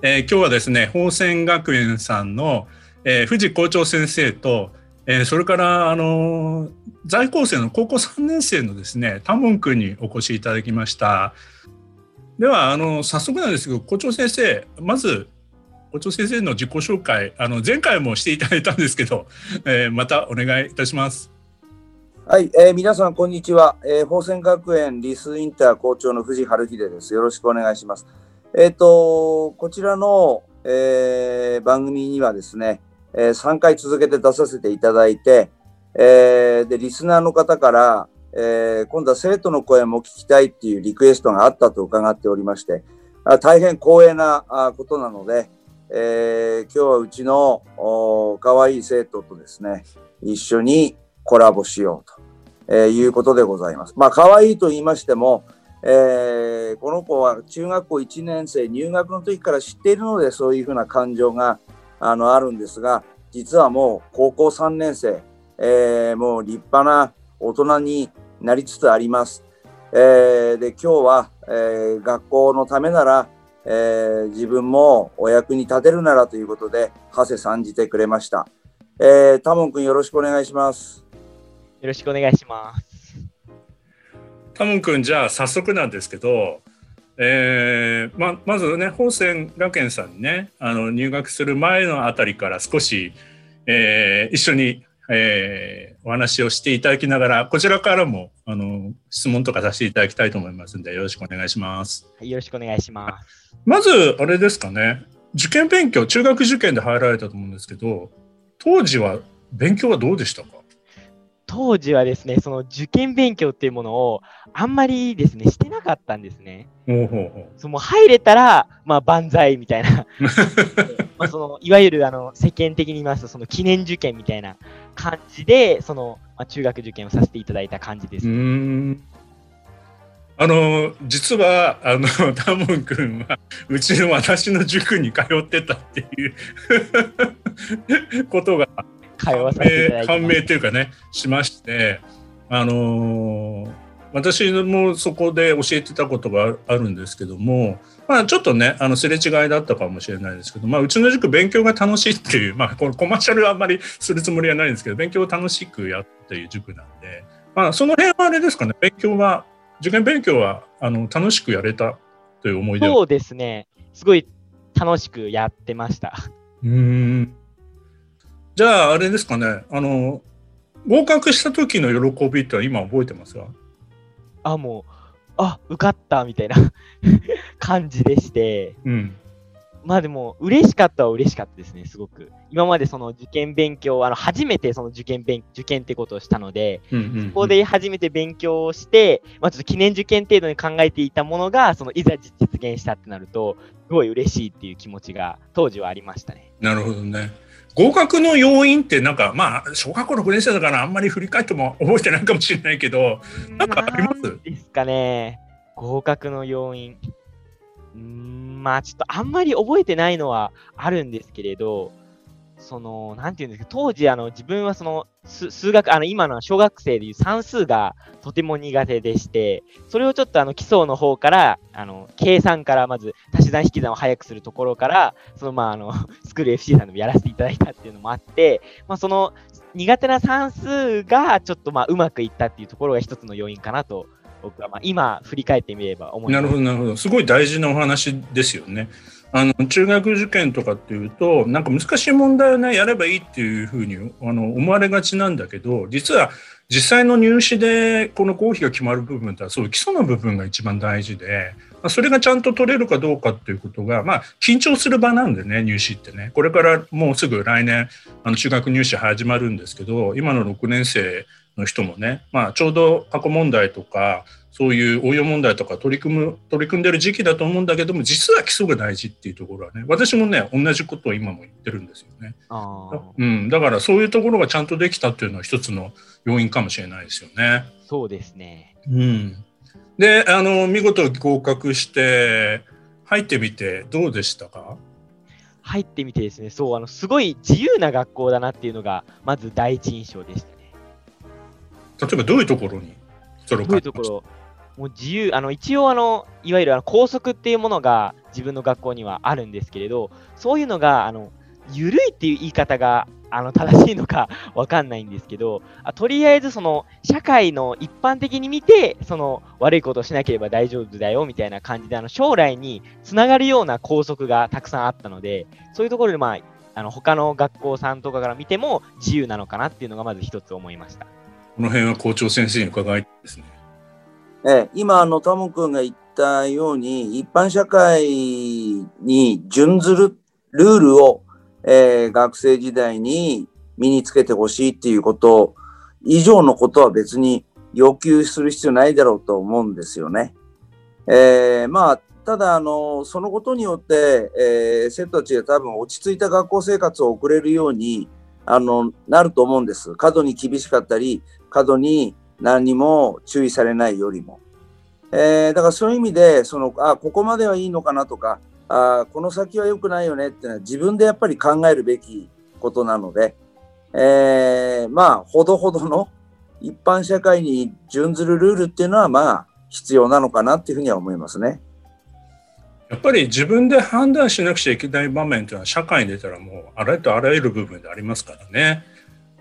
えー、今日はですね宝泉学園さんの、えー、藤校長先生と、えー、それからあの在校生の高校3年生のですね多聞君にお越しいただきました。ではあの早速なんですけど校長先生まず校長先生の自己紹介あの前回もしていただいたんですけど、えー、またお願いいたします。はい、えー、皆さんこんにちは、えー、宝泉学園リスインター校長の藤春秀です。よろしくお願いします。えっ、ー、と、こちらの、えー、番組にはですね、えー、3回続けて出させていただいて、えー、で、リスナーの方から、えー、今度は生徒の声も聞きたいっていうリクエストがあったと伺っておりまして、あ大変光栄なあことなので、えー、今日はうちの可愛い生徒とですね、一緒にコラボしようと、えー、いうことでございます。まあ、可愛いと言いましても、えー、この子は中学校1年生入学の時から知っているのでそういうふうな感情があのあるんですが実はもう高校3年生、えー、もう立派な大人になりつつあります。えー、で今日は、えー、学校のためなら、えー、自分もお役に立てるならということで長谷さんじてくれました。えー、タモン君よろしくお願いします。よろしくお願いします。タモン君じゃあ早速なんですけど、えーままずね宝泉学園さんにねあの入学する前のあたりから少し、えー、一緒に、えー、お話をしていただきながらこちらからもあの質問とかさせていただきたいと思いますのでよろしくお願いします。はい、よろしくお願いします。まずあれですかね受験勉強中学受験で入られたと思うんですけど当時は勉強はどうでしたか？当時はですね、その受験勉強っていうものをあんまりですね、してなかったんですね。ほうほうほうその入れたら、まあ、万歳みたいな まあそのいわゆるあの世間的に言いますと、その記念受験みたいな感じで、そのまあ、中学受験をさせていただいた感じです。あの実はあの ダモン君はうちの私の塾に通ってたっていう ことが通わせていただいて判明というかねしましてあのー、私もそこで教えてたことがあるんですけども、まあ、ちょっとねあのすれ違いだったかもしれないですけど、まあ、うちの塾勉強が楽しいっていう、まあ、このコマーシャルはあんまりするつもりはないんですけど勉強を楽しくやっていう塾なんで、まあ、その辺はあれですかね勉強は受験勉強はあの楽しくやれたという思い出そうですね。すごい楽しくやってました。うんじゃあ、あれですかね、あの、合格した時の喜びって今覚えてますか？あ、もう、あ、受かったみたいな 感じでして、うん、まあでも、嬉しかったは嬉しかったですね、すごく。今までその受験勉強、あの初めてその受験勉受験ってことをしたので、うんうんうん、そこで初めて勉強をして、まあ、ちょっと記念受験程度に考えていたものが、そのいざ実現したってなると、すごい嬉しいっていう気持ちが当時はありましたね。なるほどね。合格の要因ってなんかまあ小学校6年生だからあんまり振り返っても覚えてないかもしれないけどなんかあります？ですかね合格の要因。うんまあちょっとあんまり覚えてないのはあるんですけれどその、なんていうんですか、当時、あの、自分はその、数学、あの、今の小学生でいう算数がとても苦手でして、それをちょっとあの、基礎の方から、あの、計算からまず、足し算引き算を早くするところから、その、まあ、あの、スクール FC さんでもやらせていただいたっていうのもあって、まあ、その、苦手な算数がちょっとまあうまくいったっていうところが一つの要因かなと僕はまあ今振り返ってみれば思います。なるほどなるほどすごい大事なお話ですよね。あの中学受験とかっていうとなんか難しい問題をねやればいいっていうふうにあの思われがちなんだけど実は実際の入試でこの合否が決まる部分ってそう基礎の部分が一番大事で、まあ、それがちゃんと取れるかどうかっていうことが、まあ、緊張する場なんでね入試ってね。これからもうすぐ来年あの中学入試始まるんですけど今の6年生の人もね、まあ、ちょうど過去問題とかそういう応用問題とか取り組む取り組んでる時期だと思うんだけども実は基礎が大事っていうところはね私もね同じことを今も言ってるんですよね。うん、だからそういうところがちゃんとできたっていうのは一つの要因かもしれないですよね。そうですね、うん、であの見事合格して入ってみてどうでしたか？入ってみてですね、そう、あの、すごい自由な学校だなっていうのが、まず第一印象でしたね。例えばどういうところに？それをどういうところ？もう自由、あの、一応あの、いわゆるあの校則っていうものが自分の学校にはあるんですけれど、そういうのが、あの、緩いっていう言い方があの正しいのかわかんないんですけどあ、とりあえずその社会の一般的に見て、その悪いことをしなければ大丈夫だよみたいな感じで、あの将来につながるような校則がたくさんあったので、そういうところで、まあ、あの他の学校さんとかから見ても自由なのかなっていうのがまず一つ思いました。この辺は校長先生に伺いですね。え、今、あの、タモ君が言ったように、一般社会に準ずるルールをえー、学生時代に身につけてほしいっていうこと以上のことは別に要求する必要ないだろうと思うんですよね。えー、まあ、ただ、あの、そのことによって、えー、生徒たちが多分落ち着いた学校生活を送れるように、あの、なると思うんです。過度に厳しかったり、過度に何にも注意されないよりも。えー、だからそういう意味で、その、あ、ここまではいいのかなとか、あこの先は良くないよねっていうのは自分でやっぱり考えるべきことなので、えー、まあ、ほどほどの一般社会に準ずるルールっていうのは、まあ、必要なのかなっていうふうには思いますね。やっぱり自分で判断しなくちゃいけない場面っていうのは社会に出たらもうあらゆるあらゆる部分でありますからね。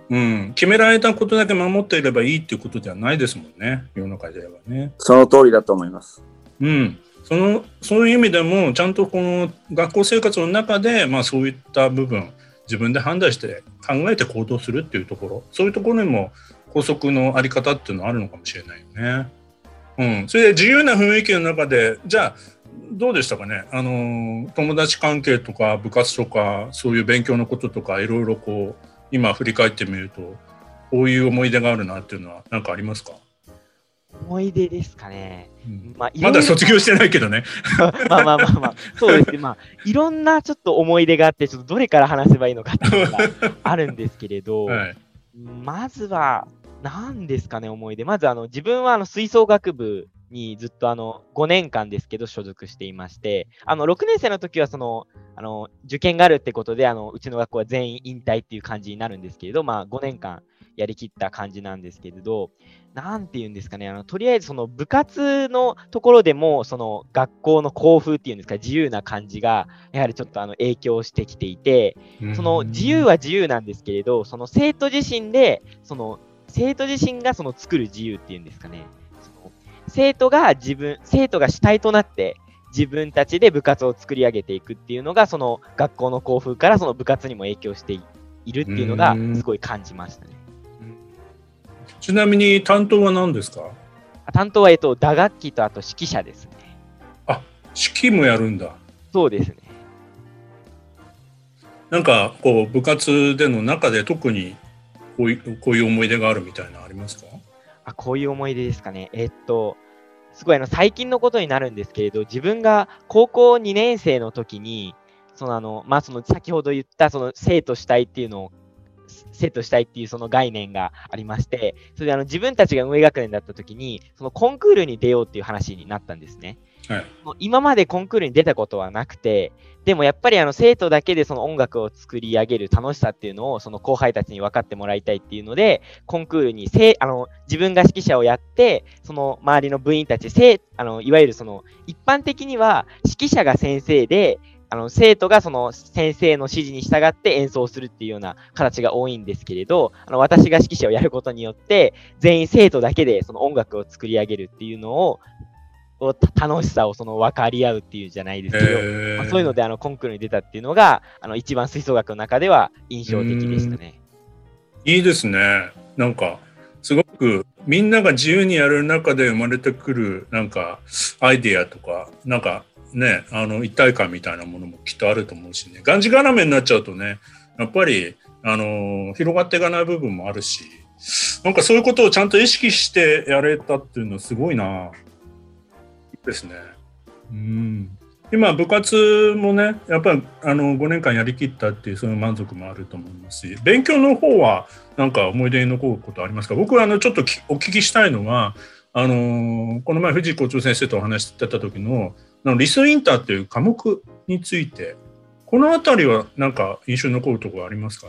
うん、決められたことだけ守っていればいいっていうことではないですもんね、世の中ではね。その通りだと思います。うん。そのそういう意味でもちゃんとこの学校生活の中で、まあ、そういった部分自分で判断して考えて行動するっていうところそういうところにも校則の在り方っていうのはあるのかもしれないよね。うん、それで自由な雰囲気の中でじゃあどうでしたかねあの友達関係とか部活とかそういう勉強のこととかいろいろこう今振り返ってみるとこういう思い出があるなっていうのは何かありますか？思い出ですかね。うん、まあ、まだ卒業してないけどね。まあまあまあまあ、そうですね。まあ、いろんなちょっと思い出があって、ちょっとどれから話せばいいのかっていうのがあるんですけれど、はい、まずは、何ですかね、思い出。まず、あの、自分はあの吹奏楽部にずっとあの5年間ですけど所属していまして、あの6年生の時はそのあの受験があるってことであの、うちの学校は全員引退っていう感じになるんですけれど、まあ、5年間やりきった感じなんですけれど、なんて言うんですかね、あのとりあえずその部活のところでも、その学校の校風っていうんですか、自由な感じが、やはりちょっとあの影響してきていて、その自由は自由なんですけれど、その生徒自身で、その生徒自身がその作る自由っていうんですかね、生徒が自分、生徒が主体となって、自分たちで部活を作り上げていくっていうのが、その学校の校風からその部活にも影響しているっていうのが、すごい感じましたね。ちなみに担当は何ですか？担当は、えっと、打楽器とあと指揮者ですね。あ、指揮もやるんだ。そうですね。なんか、こう、部活での中で特にこういうこういう思い出があるみたいなありますか？あこういう思い出ですかね。えっと、すごいあの最近のことになるんですけれど、自分が高校2年生の時に、そのあの、まあ、その先ほど言ったその生徒主体っていうのを生徒したいっていうその概念がありまして、それであの自分たちが運営学年だった時に、そのコンクールに出ようっていう話になったんですね。はい、今までコンクールに出たことはなくて、でもやっぱりあの生徒だけでその音楽を作り上げる楽しさっていうのをその後輩たちに分かってもらいたいっていうので、コンクールにせあの自分が指揮者をやって、その周りの部員たち、せあのいわゆるその一般的には指揮者が先生で、あの生徒がその先生の指示に従って演奏するっていうような形が多いんですけれど、あの私が指揮者をやることによって、全員生徒だけでその音楽を作り上げるっていうのを、楽しさをその分かり合うっていうじゃないですけど、まあ、そういうのであのコンクールに出たっていうのが、あの一番吹奏楽の中では印象的でしたね。いいですね。なんか、すごくみんなが自由にやる中で生まれてくるなんかアイディアとか、なんかね、あの一体感みたいなものもきっとあると思うしね、がんじがらめになっちゃうとね、やっぱりあの広がっていかない部分もあるし、なんかそういうことをちゃんと意識してやれたっていうのはすごいな。ですね。うん。今、部活もね、やっぱりあの5年間やりきったっていうその満足もあると思いますし、勉強の方はなんか思い出に残ることありますか？僕はあのちょっとお聞きしたいのは、あのこの前藤井校長先生とお話してた時ののリスインターっていう科目について、この辺りはなんか印象に残るところありますか？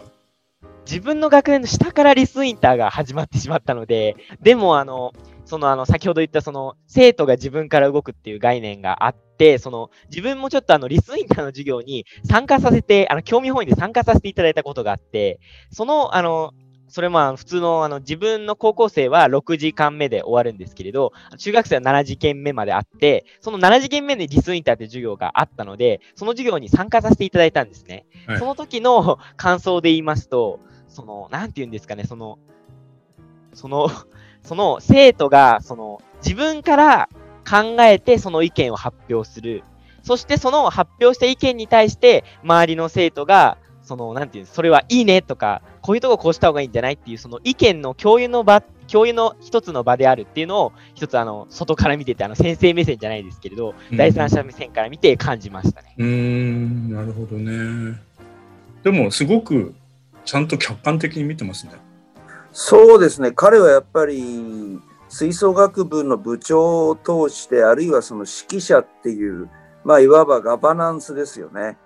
自分の学年の下からリスインターが始まってしまったので、でもあの、そのあの、先ほど言ったその、生徒が自分から動くっていう概念があって、その、自分もちょっとあの、リスインターの授業に参加させて、あの、興味本位で参加させていただいたことがあって、その、あの、それも普通のあの自分の高校生は6時間目で終わるんですけれど、中学生は7時間目まであって、その7時間目でリスインターって授業があったので、その授業に参加させていただいたんですね。はい、その時の 感想で言いますと、その、なんて言うんですかね、その、その、その生徒が、その、自分から考えてその意見を発表する。そしてその発表した意見に対して、周りの生徒が、その、なんていうそれはいいねとか、こういうとここうした方がいいんじゃないっていう、その意見の共有の場、共有の一つの場であるっていうのを、一つあの、外から見てて、あの、先生目線じゃないですけれど、うん、第三者目線から見て感じましたね。うん、なるほどね。でも、すごく、ちゃんと客観的に見てますね。そうですね。彼はやっぱり、吹奏楽部の部長を通して、あるいはその指揮者っていう、まあ、いわばガバナンスですよね。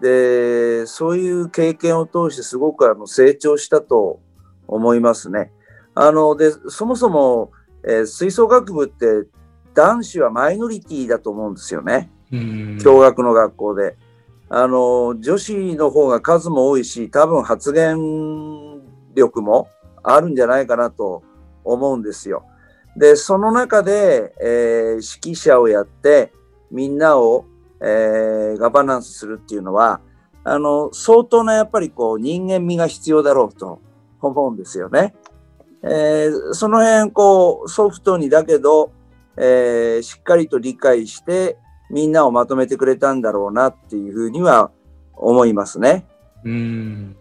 で、そういう経験を通してすごくあの成長したと思いますね。あの、で、そもそも、えー、吹奏楽部って男子はマイノリティだと思うんですよね。共学の学校で。あの、女子の方が数も多いし、多分発言力もあるんじゃないかなと思うんですよ。で、その中で、えー、指揮者をやって、みんなをえー、ガバナンスするっていうのは、あの、相当なやっぱりこう人間味が必要だろうと思うんですよね。えー、その辺こうソフトにだけど、えー、しっかりと理解してみんなをまとめてくれたんだろうなっていうふうには思いますね。うん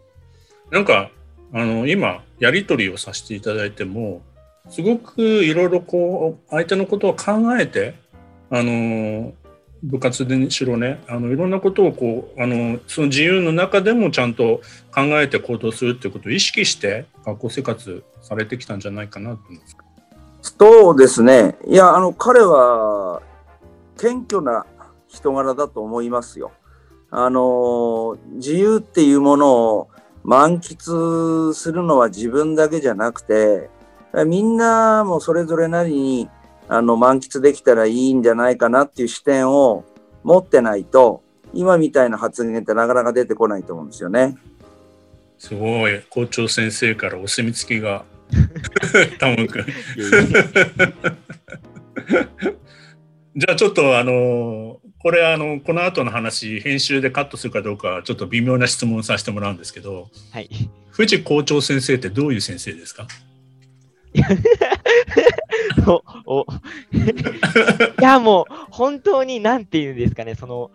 なんかあの今やり取りをさせていただいてもすごくいろいろこう相手のことを考えてあの部活でしろねあのいろんなことをこうあのその自由の中でもちゃんと考えて行動するっていうことを意識して学校生活されてきたんじゃないかなと思います。そうですねいやあの彼は謙虚な人柄だと思いますよ。あの自由っていうものを満喫するのは自分だけじゃなくてみんなもそれぞれなりにあの満喫できたらいいんじゃないかなっていう視点を持ってないと今みたいな発言ってなかなか出てこないと思うんですよね。すごい校長先生からお墨付きが タモ君。じゃあちょっとあのこれあのこの後の話編集でカットするかどうかちょっと微妙な質問させてもらうんですけど、はい、藤校長先生ってどういう先生ですか？お お。いや、もう、本当に、なんていうんですかね、その、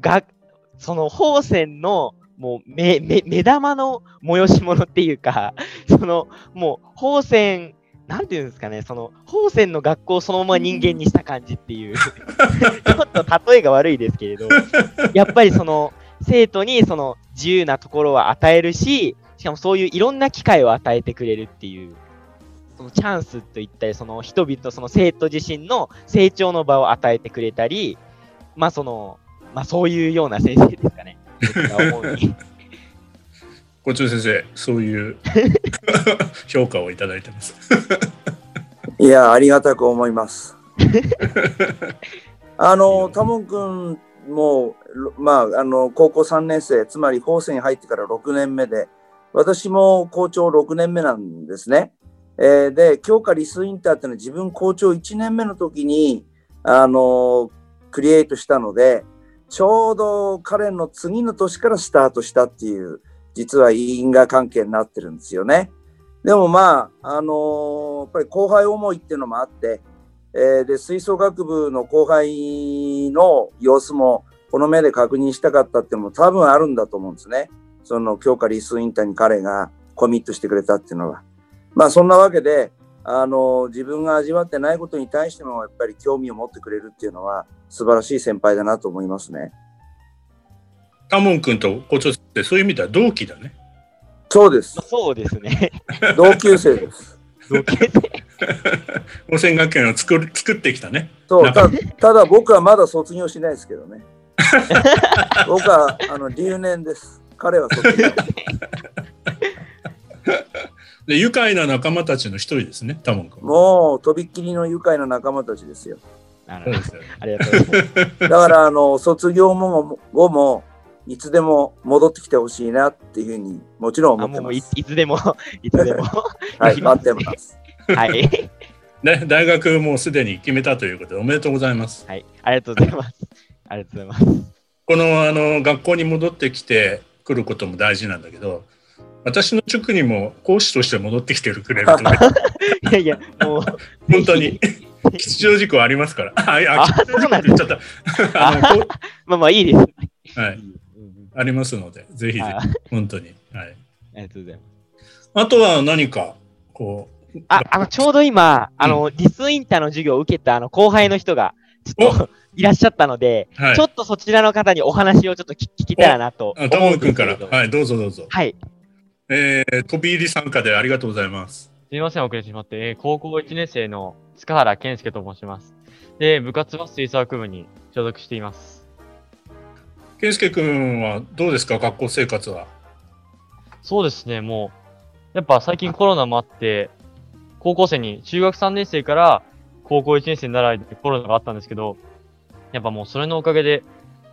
が、その、宝泉の、もう目、目、目玉の催し物っていうか、その、もう、宝泉、なんていうんですかね、その、宝泉の学校をそのまま人間にした感じっていう ちょっと例えが悪いですけれど、やっぱりその、生徒にその自由なところを与えるし、しかもそういういろんな機会を与えてくれるっていう、そのチャンスといったり、その人々、その生徒自身の成長の場を与えてくれたり、まあその、まあそういうような先生ですかね。校長先生、そういう 評価をいただいてます。いや、ありがたく思います。あの、タモン君も、まあ、あの、高校3年生、つまり法政に入ってから6年目で、私も校長6年目なんですね。えー、で、強化リスインターっていうのは自分校長1年目の時に、あのー、クリエイトしたので、ちょうど彼の次の年からスタートしたっていう、実は因果関係になってるんですよね。でもまあ、あのー、やっぱり後輩思いっていうのもあって、えー、で、吹奏楽部の後輩の様子もこの目で確認したかったっていうのも多分あるんだと思うんですね。その強化リスインターに彼がコミットしてくれたっていうのは。まあそんなわけで、あの自分が味わってないことに対してもやっぱり興味を持ってくれるっていうのは素晴らしい先輩だなと思いますね。タモン君と校長ってそういう意味では同期だね。そうです。そうですね。同級生です。同級生温泉学園を作る作ってきたね。そうたただ僕はまだ卒業しないですけどね。僕はあの留年です。彼は卒業。で愉快な仲間たちの一人ですね、タモン君。もうとびっきりの愉快な仲間たちですよ。あのそうですよねありがとうございます。だからあの卒業も後もいつでも戻ってきてほしいなっていうふうにもちろん思あってます。もういいつでも、いつでも。はい、待ってます。はい。ね、大学もうすでに決めたということで、おめでとうございます。はい。ありがとうございます。ありがとうございます。このあの学校に戻ってきてくることも大事なんだけど、私の塾にも講師として戻ってきてくれるとね、いやいや、もう、本当に吉祥寺校ありますから。あ、いやあ吉祥寺校って言っちゃった。あまあまあいいです。うはい、ありますので、ぜひぜはいひ、本当に。はい。ありがとうございます。あとは何か、こう、あ、あの、ちょうど今、あの、ディスインターの授業を受けたあの後輩の人が、ちょっといらっしゃったので、はいちょっとそちらの方にお話をちょっと聞聞きたらなとあ、タ思うんでモン君から、すけれども。はい、どうぞどうぞ。はい。えー、飛び入り参加でありがとうございます。すみません、遅れてしまって、えー高校1年生の塚原健介と申します。で、部活は吹奏楽部に所属しています。健介君はどうですか、学校生活は。そうですね、もう、やっぱ最近コロナもあって、高校生に、中学3年生から高校1年生になられてコロナがあったんですけど、やっぱもうそれのおかげで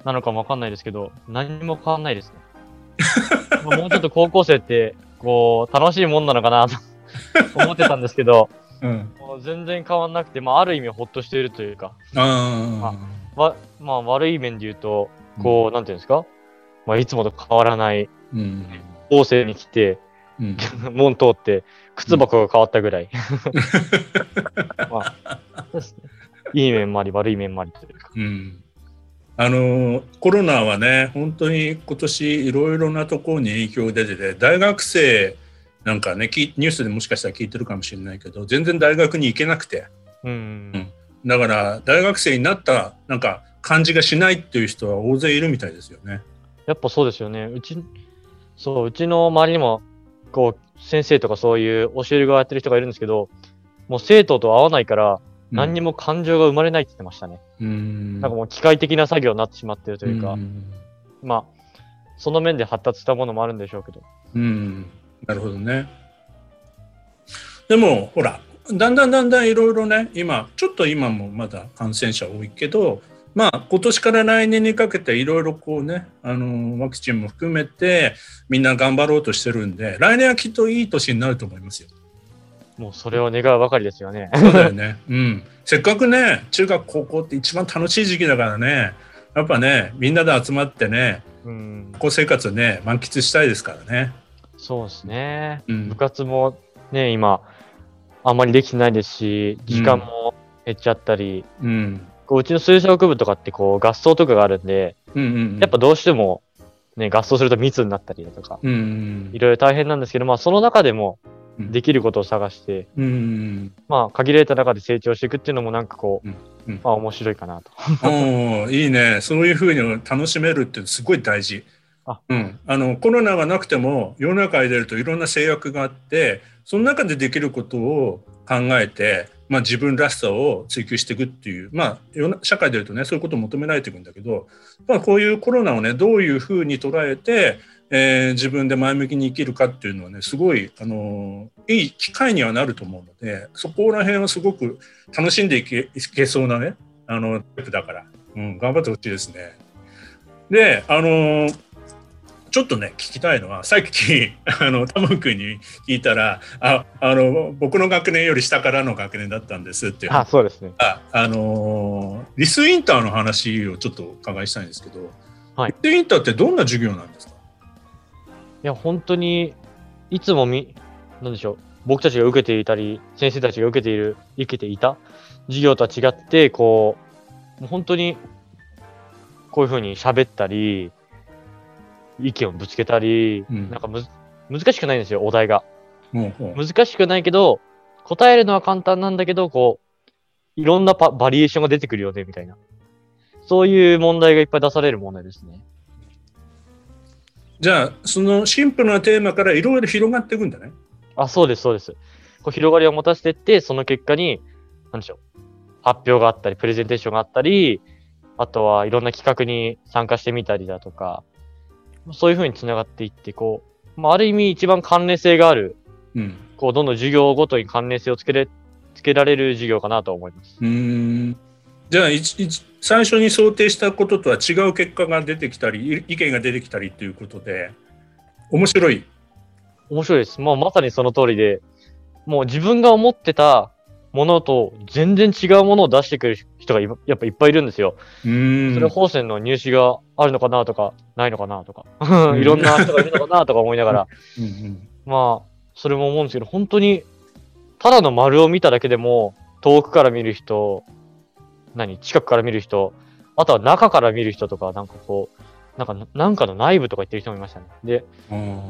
なのかもわかんないですけど、何にも変わんないですね。まあもうちょっと高校生って、こう、楽しいもんなのかなと思ってたんですけど、うん。もう全然変わんなくて、まあ、ある意味ほっとしているというか、あわまあ、悪い面で言うと、こう、なんていうんですか、まあ、いつもと変わらない、ーうん。に来て、うん。門通って、靴箱が変わったぐらい。まあ。いい面もあり、悪い面もありというか。うん。あのーコロナはね、本当に今年いろいろなところに影響が出てて、大学生なんかね、きニュースでもしかしたら聞いてるかもしれないけど、全然大学に行けなくて、うん。だから大学生になったなんか感じがしないっていう人は大勢いるみたいですよね。やっぱそうですよね。うち、そう、うちの周りにも、こう、先生とかそういう教える側やってる人がいるんですけど、もう生徒と会わないから、何にも。も感情が生まれないって言ってましたね。うん。なんかもう機械的な作業になってしまってるというか、んまあ、その面で発達したものもあるんでしょうけど。うん、なるほどね。でもほらだんだんだんだんいろいろね今ちょっと今もまだ感染者多いけどまあ今年から来年にかけていろいろこうねあのワクチンも含めてみんな頑張ろうとしてるんで来年はきっといい年になると思いますよ。もうそれを願うばかりですよね。そうだよね。うん。せっかくね中学高校って一番楽しい時期だからねやっぱねみんなで集まってねうん高。校生活をね満喫したいですからね。そうですね。うん部活もね、今、あんまりできてないですし、時間も減っちゃったり、うん。こううちの吹奏楽部とかってこう合奏とかがあるんで、うんうんうん。やっぱどうしても、ね、合奏すると密になったりだとか、うんうんいろいろ大変なんですけど、まあその中でもうん。できることを探して、うんうんまあ限られた中で成長していくっていうのもなんかこう、うんうん。まあ面白いかなと。いいね。そういうふうに楽しめるってすごい大事。あ。うん、あのコロナがなくても世の中に出るといろんな制約があってその中でできることを考えて、まあ、自分らしさを追求していくっていう、まあ、社会でいうとねそういうことを求められていくんだけど、まあ、こういうコロナをねどういうふうに捉えて、えー自分で前向きに生きるかっていうのはねすごい、あのーいい機会にはなると思うのでそこら辺はすごく楽しんでいけいけそうなねあのタイプだから、うん、頑張ってほしいですね。であのーちょっとね聞きたいのはさっき あのタモン君に聞いたらああの僕の学年より下からの学年だったんですっていう。あ、そうですね。ああのーリスインターの話をちょっとお伺いしたいんですけど、はい。リスインターってどんな授業なんですか？いや、本当に、いつもみ、なんでしょう、僕たちが受けていたり、先生たちが受けている、受けていた授業とは違って、こう、もう本当に、こういうふうに喋ったり、意見をぶつけたり、うんなんかむず難しくないんですよ、お題が。ほうほう難しくないけど、答えるのは簡単なんだけど、こう、いろんなパバリエーションが出てくるよね、みたいな。そういう問題がいっぱい出される問題ですね。じゃあ、そのシンプルなテーマからいろいろ広がっていくんだね。あ、そうです、そうです。こう広がりを持たせていって、その結果に、なんでしょう。発表があったり、プレゼンテーションがあったり、あとはいろんな企画に参加してみたりだとか、そういうふうにつながっていって、こう、まあ、ある意味一番関連性がある、うん。こう、どんどん授業ごとに関連性をつけれ、つけられる授業かなと思います。うーんじゃあいちいち最初に想定したこととは違う結果が出てきたりい意見が出てきたりということで面白い。面白いです。もうまさにその通りで、もう自分が思ってたものと全然違うものを出してくる人がいやっぱいっぱいいるんですよ。うーん。それは法選の入試があるのかなとか、ないのかなとか、ん。いろんな人がいるのかなとか思いながら、うんうん。まあ、それも思うんですけど、本当に、ただの丸を見ただけでも、遠くから見る人、何？近くから見る人、あとは中から見る人とか、なんかこう、なんか、なんかの内部とか言ってる人もいましたね。で、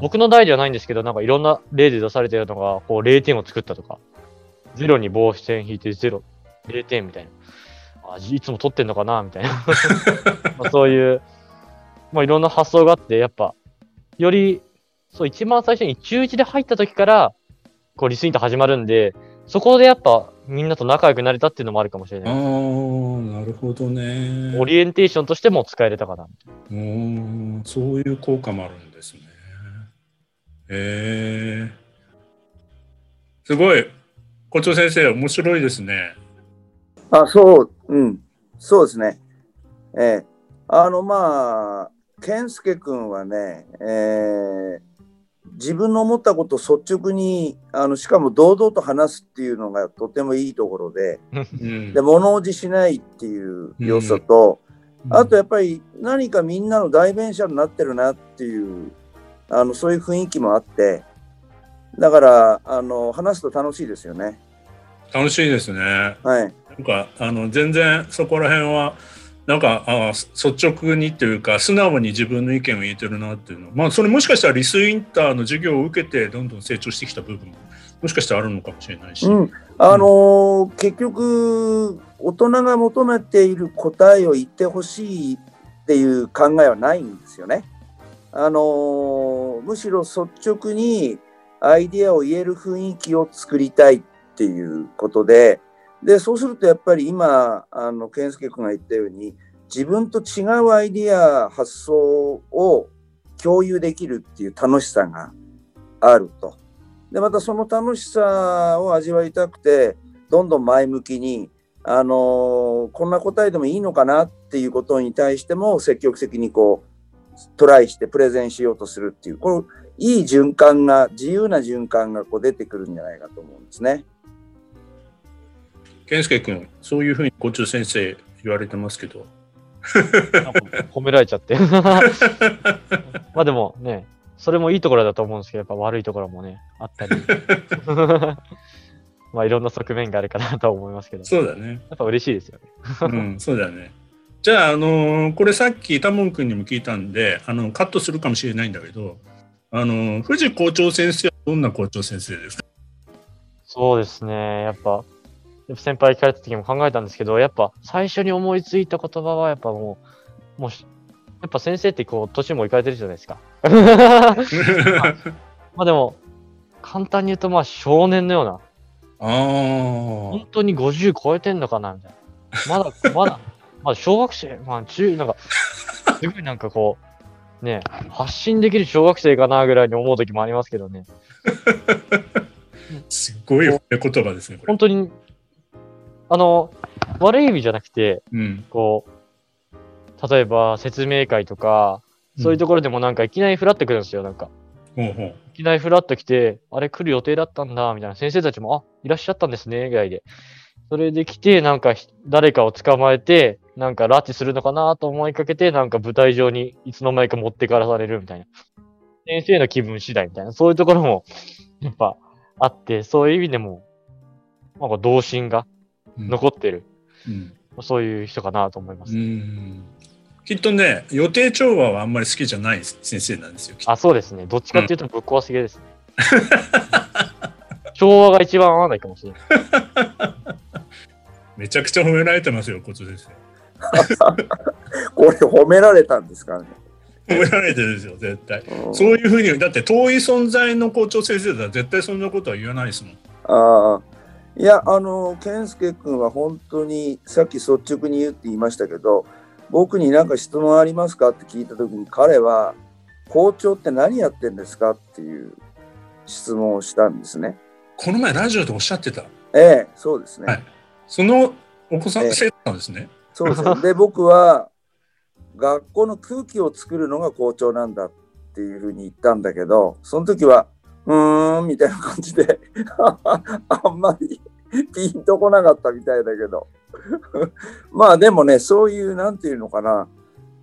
僕の代ではないんですけど、なんかいろんな例で出されてるのが、こう0点を作ったとか、0に棒線引いて0、0点みたいな。あ、いつも取ってんのかなみたいな。まあそういう、まあいろんな発想があって、やっぱ、より、そう、一番最初に中1で入った時から、こうリスインター始まるんで、そこでやっぱみんなと仲良くなれたっていうのもあるかもしれあない。ーなるほどね。オリエンテーションとしても使えれたかな。うーんそういう効果もあるんですね。へえすごい校長先生面白いですね。あ、そう、うん、そうですね。ええあの、まあ、健介君はね、えー自分の思ったことを率直に、あの、しかも堂々と話すっていうのがとてもいいところで、うんで、物おじしないっていう要素と、あとやっぱり何かみんなの代弁者になってるなっていう、あの、そういう雰囲気もあって、だから、あの、話すと楽しいですよね。楽しいですね。はい。なんかあの全然そこら辺はなんかあ率直にっていうか素直に自分の意見を言えてるなっていうのはまあそれもしかしたらリスインターの授業を受けてどんどん成長してきた部分ももしかしたらあるのかもしれないし、うん、あのー結局大人が求めている答えを言ってほしいっていう考えはないんですよね。あのーむしろ率直にアイディアを言える雰囲気を作りたいっていうことででそうするとやっぱり今あの健介君が言ったように自分と違うアイディア発想を共有できるっていう楽しさがあると。でまたその楽しさを味わいたくてどんどん前向きに、あのこんな答えでもいいのかなっていうことに対しても積極的にこうトライしてプレゼンしようとするっていうこのいい循環が自由な循環がこう出てくるんじゃないかと思うんですね。健介君そういうふうに校長先生言われてますけど褒められちゃって。まあでもね、それもいいところだと思うんですけど、やっぱ悪いところもね、あったり。まあいろんな側面があるかなとは思いますけど、そうだねやっぱ嬉しいですよね。うんそうだねじゃあ、あのーこれさっきタモン君にも聞いたんであのカットするかもしれないんだけどあのー藤校長先生はどんな校長先生ですか？そうですね、やっぱ先輩聞かれた時も考えたんですけど、やっぱ最初に思いついた言葉は、やっぱもう、もうし、やっぱ先生ってこう、年もいかれてるじゃないですか。まあでも、簡単に言うと、まあ少年のような、あ本当に50超えてんのかなみたいな。まだ、まだ、まだ小学生、まあ中、なんか、すごいなんかこう、ね、発信できる小学生かなぐらいに思う時もありますけどね。あ すっごい褒め言葉ですね本当に、あの、悪い意味じゃなくて、うんこう、例えば説明会とか、そういうところでもなんかいきなりフラッとくるんですよ、なんか。ほうほういきなりフラッと来て、あれ来る予定だったんだ、みたいな。先生たちも、あ、いらっしゃったんですね、ぐらいで。それで来て、なんかひ誰かを捕まえて、なんか拉致するのかなと思いかけて、なんか舞台上にいつの間にか持ってからされるみたいな。先生の気分次第みたいな。そういうところも、やっぱあって、そういう意味でも、なんか童心がうん残ってる、うんそういう人かなと思います。うんきっとね予定調和はあんまり好きじゃない先生なんですよあ、そうですね。どっちかっていうとぶっ壊しげですね。昭和が一番合わないかもしれない。めちゃくちゃ褒められてますよ、校長先生。これ褒められたんですからね。褒められてるんですよ、絶対。うんそういうふうに、だって遠い存在の校長先生だったら絶対そんなことは言わないですもん。ああ。いや、あの、健介君は本当に、さっき率直に言うって言いましたけど、僕に何か質問ありますかって聞いたときに、彼は、校長って何やってんですかっていう質問をしたんですね。この前ラジオでおっしゃってた。ええ、そうですね。はいそのお子さん、ええ生徒なんですね。そうですね。で、僕は、学校の空気を作るのが校長なんだっていうふうに言ったんだけど、その時は、うーん、みたいな感じで、あんまりピンとこなかったみたいだけど。まあでもね、そういう、なんていうのかな、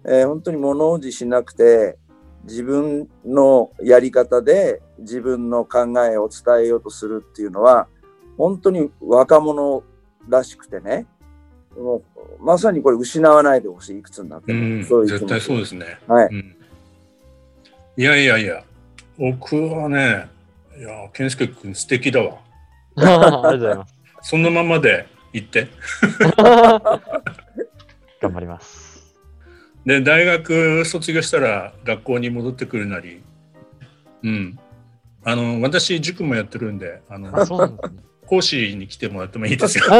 えー本当に物おじしなくて、自分のやり方で自分の考えを伝えようとするっていうのは、本当に若者らしくてね、もうまさにこれ失わないでほしい、いくつになっても。うん、そういう絶対そうですね。はい。うん、いやいやいや、僕はね、いや、健介君素敵だわ。ありがとうございます。そのままで行って。頑張ります。で、大学卒業したら学校に戻ってくるなり、うん。あの、私、塾もやってるんで、あの、あ。講師に来てもらってもいいですよ。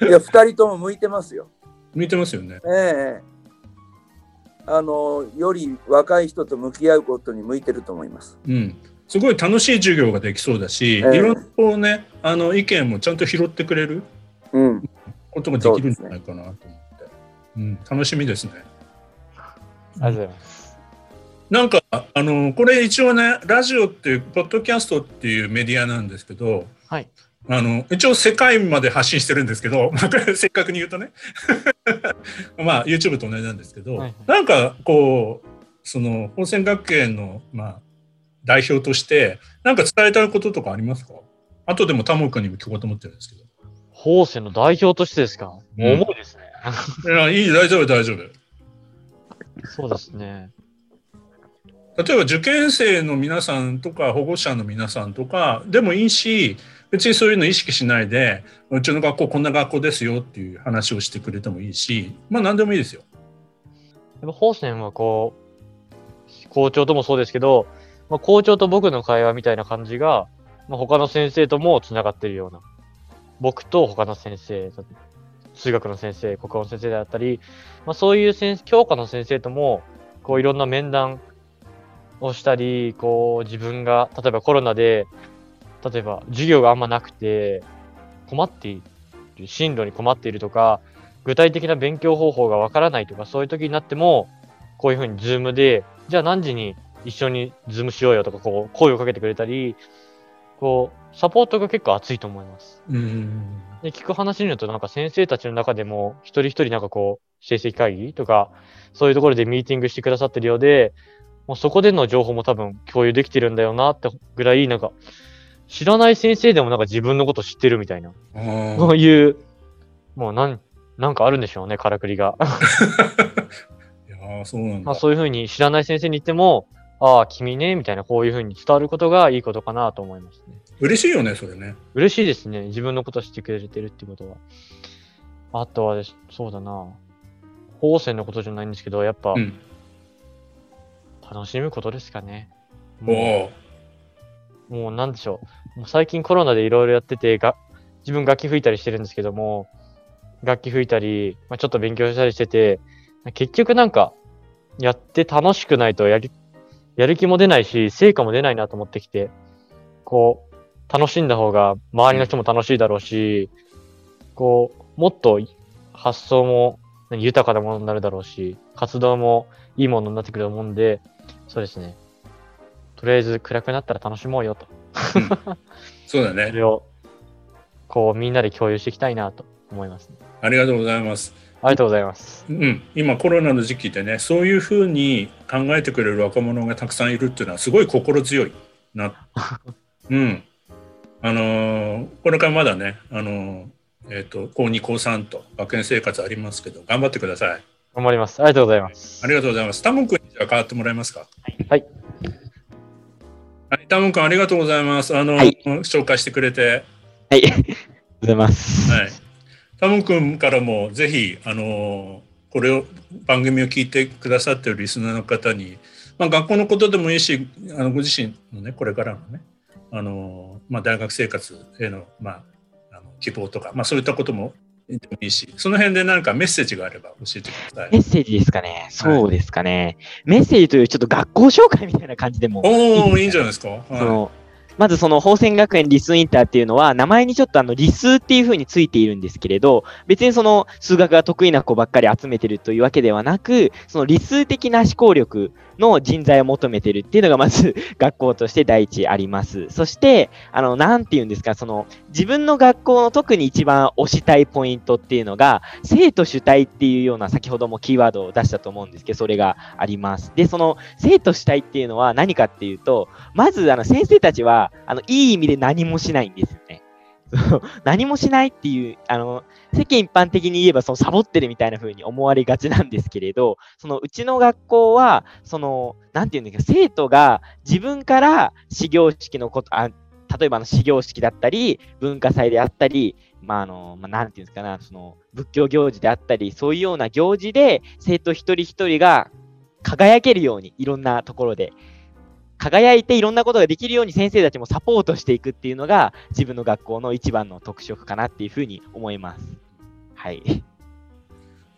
いや、二人とも向いてますよ。見てますよね。ええあの、より若い人と向き合うことに向いてると思います。うん。すごい楽しい授業ができそうだし、ええいろんなこうね、あの意見もちゃんと拾ってくれるうん。ことができるんじゃないかなと思って。うん、楽しみですね。ありがとうございます。なんか、あの、これ一応ね、ラジオっていう、ポッドキャストっていうメディアなんですけど、はい。あの、一応世界まで発信してるんですけど、まあこれせっかくに言うとね、まあ YouTube と同じなんですけど、はいはいなんかこう、その、本選学園の、まあ、代表として、なんか伝えたいこととかありますか？後でもタモ君にも聞こうと思ってるんですけど。法政の代表としてですか、もううん重いですね。いや、いい、大丈夫、大丈夫。そうですね。例えば受験生の皆さんとか保護者の皆さんとかでもいいし別にそういうの意識しないでうちの学校こんな学校ですよっていう話をしてくれてもいいしまあ何でもいいですよ。やっぱ法政はこう、校長ともそうですけど、まあ、校長と僕の会話みたいな感じが、まあ、他の先生とも繋がってるような。僕と他の先生、数学の先生、国語の先生であったり、まあ、そういう先教科の先生とも、こういろんな面談をしたり、こう自分が、例えばコロナで、例えば授業があんまなくて、困っている、進路に困っているとか、具体的な勉強方法がわからないとか、そういう時になっても、こういうふうにズームで、じゃあ何時に一緒にズームしようよとか、こう、声をかけてくれたり、こう、サポートが結構熱いと思います。うんで、聞く話によると、なんか先生たちの中でも、一人一人なんかこう、成績会議とか、そういうところでミーティングしてくださってるようで、もうそこでの情報も多分共有できてるんだよなってぐらい、なんか、知らない先生でもなんか自分のこと知ってるみたいな、そういう、もうなん、なんかあるんでしょうね、からくりが。いやーそうなんだ。まあそういうふうに知らない先生に言っても、ああ、君ね、みたいな、こういうふうに伝わることがいいことかなと思いますね。嬉しいよねそれね。嬉しいですね。自分のこと知ってくれてるってことは。あとはです、そうだな。法政のことじゃないんですけど、やっぱ、うん、楽しむことですかね。おもおう、もうなんでしょう。最近コロナでいろいろやってて、が自分楽器吹いたりしてるんですけども、楽器吹いたり、まあ、ちょっと勉強したりしてて、結局なんか、やって楽しくないとやる、やる気も出ないし、成果も出ないなと思ってきて、こう、楽しんだ方が周りの人も楽しいだろうし、こう、もっと発想も豊かなものになるだろうし、活動もいいものになってくると思うんで、そうですね。とりあえず暗くなったら楽しもうよと。そうだね。それを、こう、みんなで共有していきたいなと思います、ね。ありがとうございます。ありがとうございます。うん、今コロナの時期でねそういうふうに考えてくれる若者がたくさんいるっていうのはすごい心強いな。うん。あのーこれからまだね、あのーえっ、と高2高3と学園生活ありますけど頑張ってください。頑張ります。ありがとうございます。ありがとうございます。タモン君にじゃあ変わってもらえますか？はい。はい、タモン君ありがとうございます。あの、はい紹介してくれて。はい。ありがとうございます。はい。タモン君からもぜひ、あの、これを、番組を聞いてくださっているリスナーの方に、まあ、学校のことでもいいし、あのご自身のね、これからのね、あの、まあ、大学生活への、まあ、あの希望とか、まあ、そういったこともいいし、その辺で何かメッセージがあれば教えてください。メッセージですかね。そうですかね。メッセージというちょっと学校紹介みたいな感じでもおお、いいんじゃないですか？はそのまずその宝泉学園理数インターっていうのは名前にちょっとあの理数っていう風についているんですけれど別にその数学が得意な子ばっかり集めてるというわけではなくその理数的な思考力の人材を求めてるっていうのがまず学校として第一あります。そしてあのなんて言うんですか？その自分の学校の特に一番推したいポイントっていうのが生徒主体っていうような先ほどもキーワードを出したと思うんですけどそれがあります。でその生徒主体っていうのは何かっていうとまず、あの、先生たちは、あの、いい意味で何もしないんですよね。何もしないっていう、あの、世間一般的に言えば、その、サボってるみたいな風に思われがちなんですけれど、その、うちの学校は、その、なんていうんですか、生徒が自分から始業式のこと、あ例えばの始業式だったり、文化祭であったり、まあ、あの、まあ、なんていうんですかな、その、仏教行事であったり、そういうような行事で、生徒一人一人が輝けるように、いろんなところで、輝いていろんなことができるように先生たちもサポートしていくっていうのが自分の学校の一番の特色かなっていうふうに思います。はい。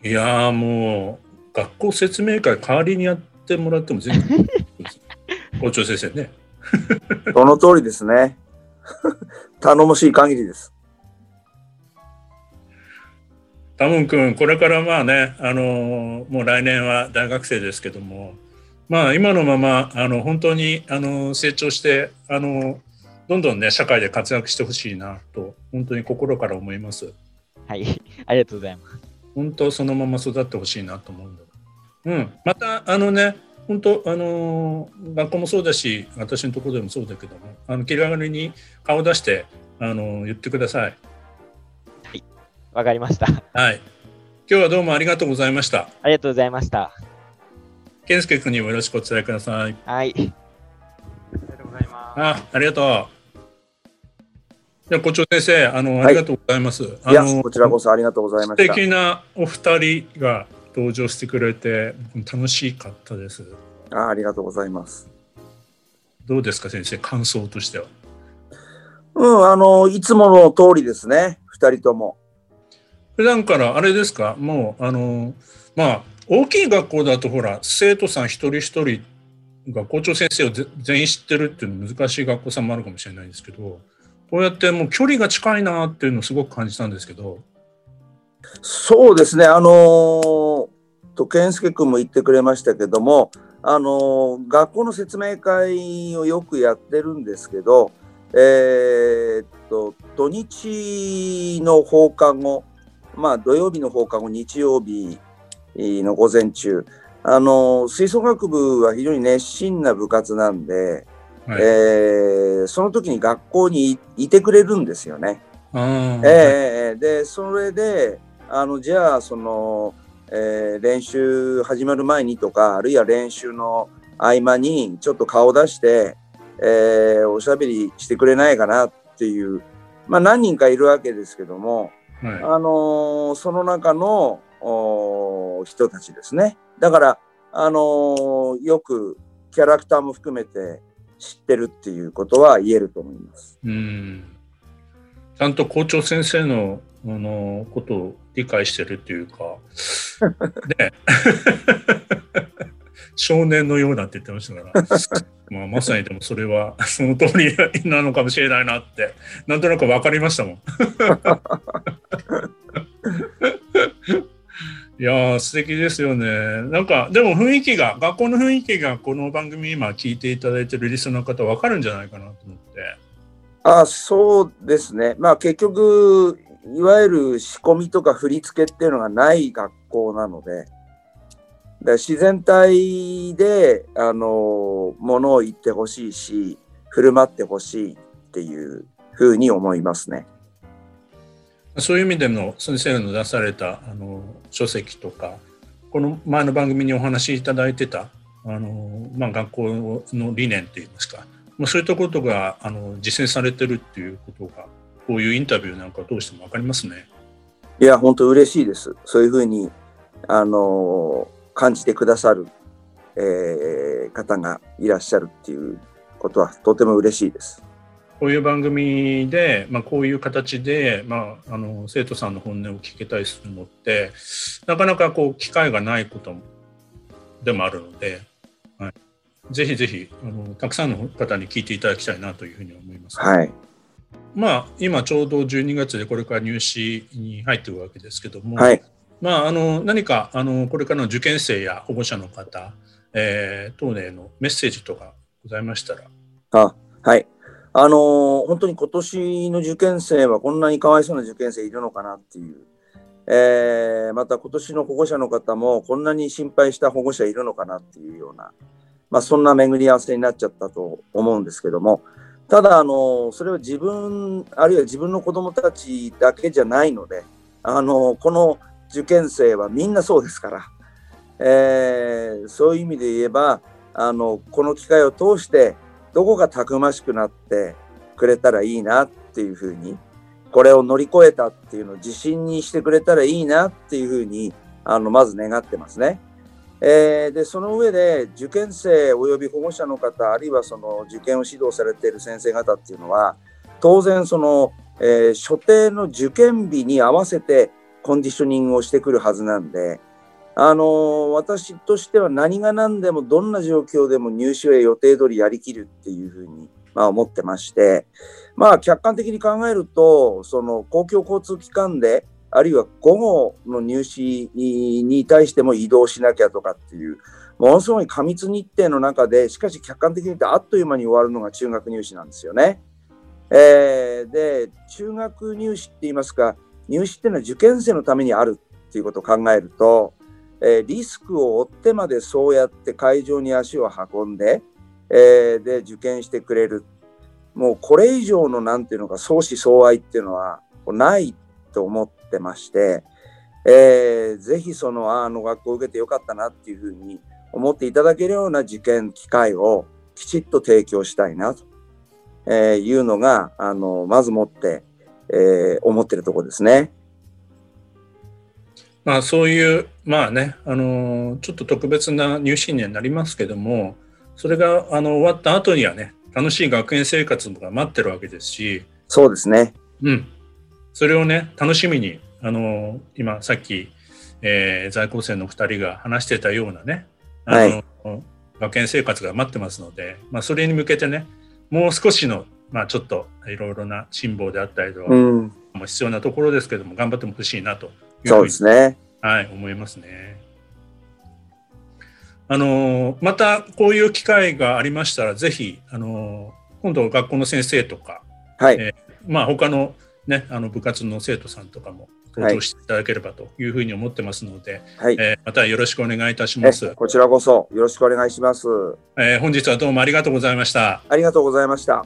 い。やもう、学校説明会代わりにやってもらっても全然校長先生ね。その通りですね。頼もしい限りです。タモン君、これからまあね、あのーもう来年は大学生ですけども、まあ今のまま、あの、本当に、あの、成長して、あの、どんどんね、社会で活躍してほしいなと、本当に心から思います。はい。ありがとうございます。本当そのまま育ってほしいなと思うんだ。うん。また、あのね、本当あのー学校もそうだし、私のところでもそうだけども、あの気軽に顔出して、あのー言ってください。わかりました。はい。今日はどうもありがとうございました。ありがとうございました。健介君にもよろしくお伝えください。はい。ありがとうございます。あ、ありがとう。じゃあ、校長先生、あの、いありがとうございます。いや、あの、こちらこそありがとうございま素した。敵なお二人が登場してくれて、楽しかったです。あありがとうございます。どうですか、先生、感想としては？うん、あの、いつもの通りですね、二人とも。普段からあれですか、もう、あの、まあ、大きい学校だと、ほら、生徒さん一人一人が校長先生をぜ全員知ってるっていうの難しい学校さんもあるかもしれないですけど、こうやってもう距離が近いなっていうのをすごく感じたんですけど、そうですね、あのーと、健介君も言ってくれましたけども、あのー学校の説明会をよくやってるんですけど、えーっと、土日の放課後、まあ土曜日の放課後、日曜日の午前中、あのー吹奏楽部は非常に熱心な部活なんで、はい。えーその時に学校にいいてくれるんですよね。ええええでそれであのじゃあその、えー練習始まる前にとかあるいは練習の合間にちょっと顔出して、えーおしゃべりしてくれないかなっていう、まあ、何人かいるわけですけども、はい。あのーその中の人たちですね。だから、あのーよくキャラクターも含めて知ってるっていうことは言えると思います。うん。ちゃんと校長先生のあのことを理解してるっていうか、ね、少年のようだって言ってましたから、まあ、まさにでもそれは その通りなのかもしれないなって、なんとなく分かりましたもん。いやー素敵ですよね。なんかでも雰囲気が学校の雰囲気がこの番組今聞いていただいてるリスナーの方分かるんじゃないかなと思って。あそうですね。まあ結局、いわゆる仕込みとか振り付けっていうのがない学校なので、だから自然体で、あの、ものを言ってほしいし、振る舞ってほしいっていうふうに思いますね。そういう意味での先生の出されたあの書籍とかこの前の番組にお話しいただいてたあの、まあ、学校の理念といいますか、まあ、そういったことがあの実践されてるっていうことがこういうインタビューなんかどうしても分かりますね。いや本当嬉しいです。そういうふうにあの感じてくださる、えー、方がいらっしゃるっていうことはとても嬉しいです。こういう番組で、まあ、こういう形で、まあ、あの生徒さんの本音を聞けたりするのってなかなかこう機会がないことでもあるので、はい、ぜひぜひあのたくさんの方に聞いていただきたいなというふうに思います。はい、まあ、今ちょうど12月でこれから入試に入っているわけですけども、はい、まあ、あの何かあのこれからの受験生や保護者の方、えー、等へのメッセージとかございましたら。あはい。あのー、本当に今年の受験生はこんなにかわいそうな受験生いるのかなっていう、えー、また今年の保護者の方もこんなに心配した保護者いるのかなっていうような、まあ、そんな巡り合わせになっちゃったと思うんですけども、ただ、あの、それは自分、あるいは自分の子どもたちだけじゃないので、あのこの受験生はみんなそうですから、えー、そういう意味で言えば、あのこの機会を通してどこがたくましくなってくれたらいいなっていうふうにこれを乗り越えたっていうのを自信にしてくれたらいいなっていうふうにあのまず願ってますね。えー、でその上で受験生および保護者の方あるいはその受験を指導されている先生方っていうのは当然その、えー、所定の受験日に合わせてコンディショニングをしてくるはずなんであの私としては何が何でもどんな状況でも入試は予定通りやりきるっていうふうに、まあ、思ってまして、まあ、客観的に考えるとその公共交通機関であるいは午後の入試に対しても移動しなきゃとかっていうものすごい過密日程の中でしかし客観的に言ってあっという間に終わるのが中学入試なんですよね。えー、で中学入試って言いますか入試っていうのは受験生のためにあるっていうことを考えるとえリスクを負ってまでそうやって会場に足を運んで、えー、で受験してくれるもうこれ以上の何ていうのか相思相愛っていうのはないと思っててまして、えー、ぜひそのあの学校を受けてよかったなっていうふうに思っていただけるような受験機会をきちっと提供したいなと、えいうのがあのまずもって、えー、思ってるところですね。まあ、そういうまあねあのちょっと特別な入試にはなりますけどもそれがあの終わった後にはね楽しい学園生活が待ってるわけですし。そうですね。うんそれをね楽しみにあの今さっき、えー、在校生の2人が話してたようなねあの、はい、学園生活が待ってますので、まあ、それに向けてねもう少しの、まあ、ちょっといろいろな辛抱であったりとか、うん、も必要なところですけども頑張ってほしいなとそうですね。はい、思いますね。あのまたこういう機会がありましたら、ぜひあの今度学校の先生とか、はいえー、まあ他のねあの部活の生徒さんとかも登場していただければというふうに思ってますので、はいえー、またよろしくお願いいたします。こちらこそよろしくお願いします。えー、本日はどうもありがとうございました。ありがとうございました。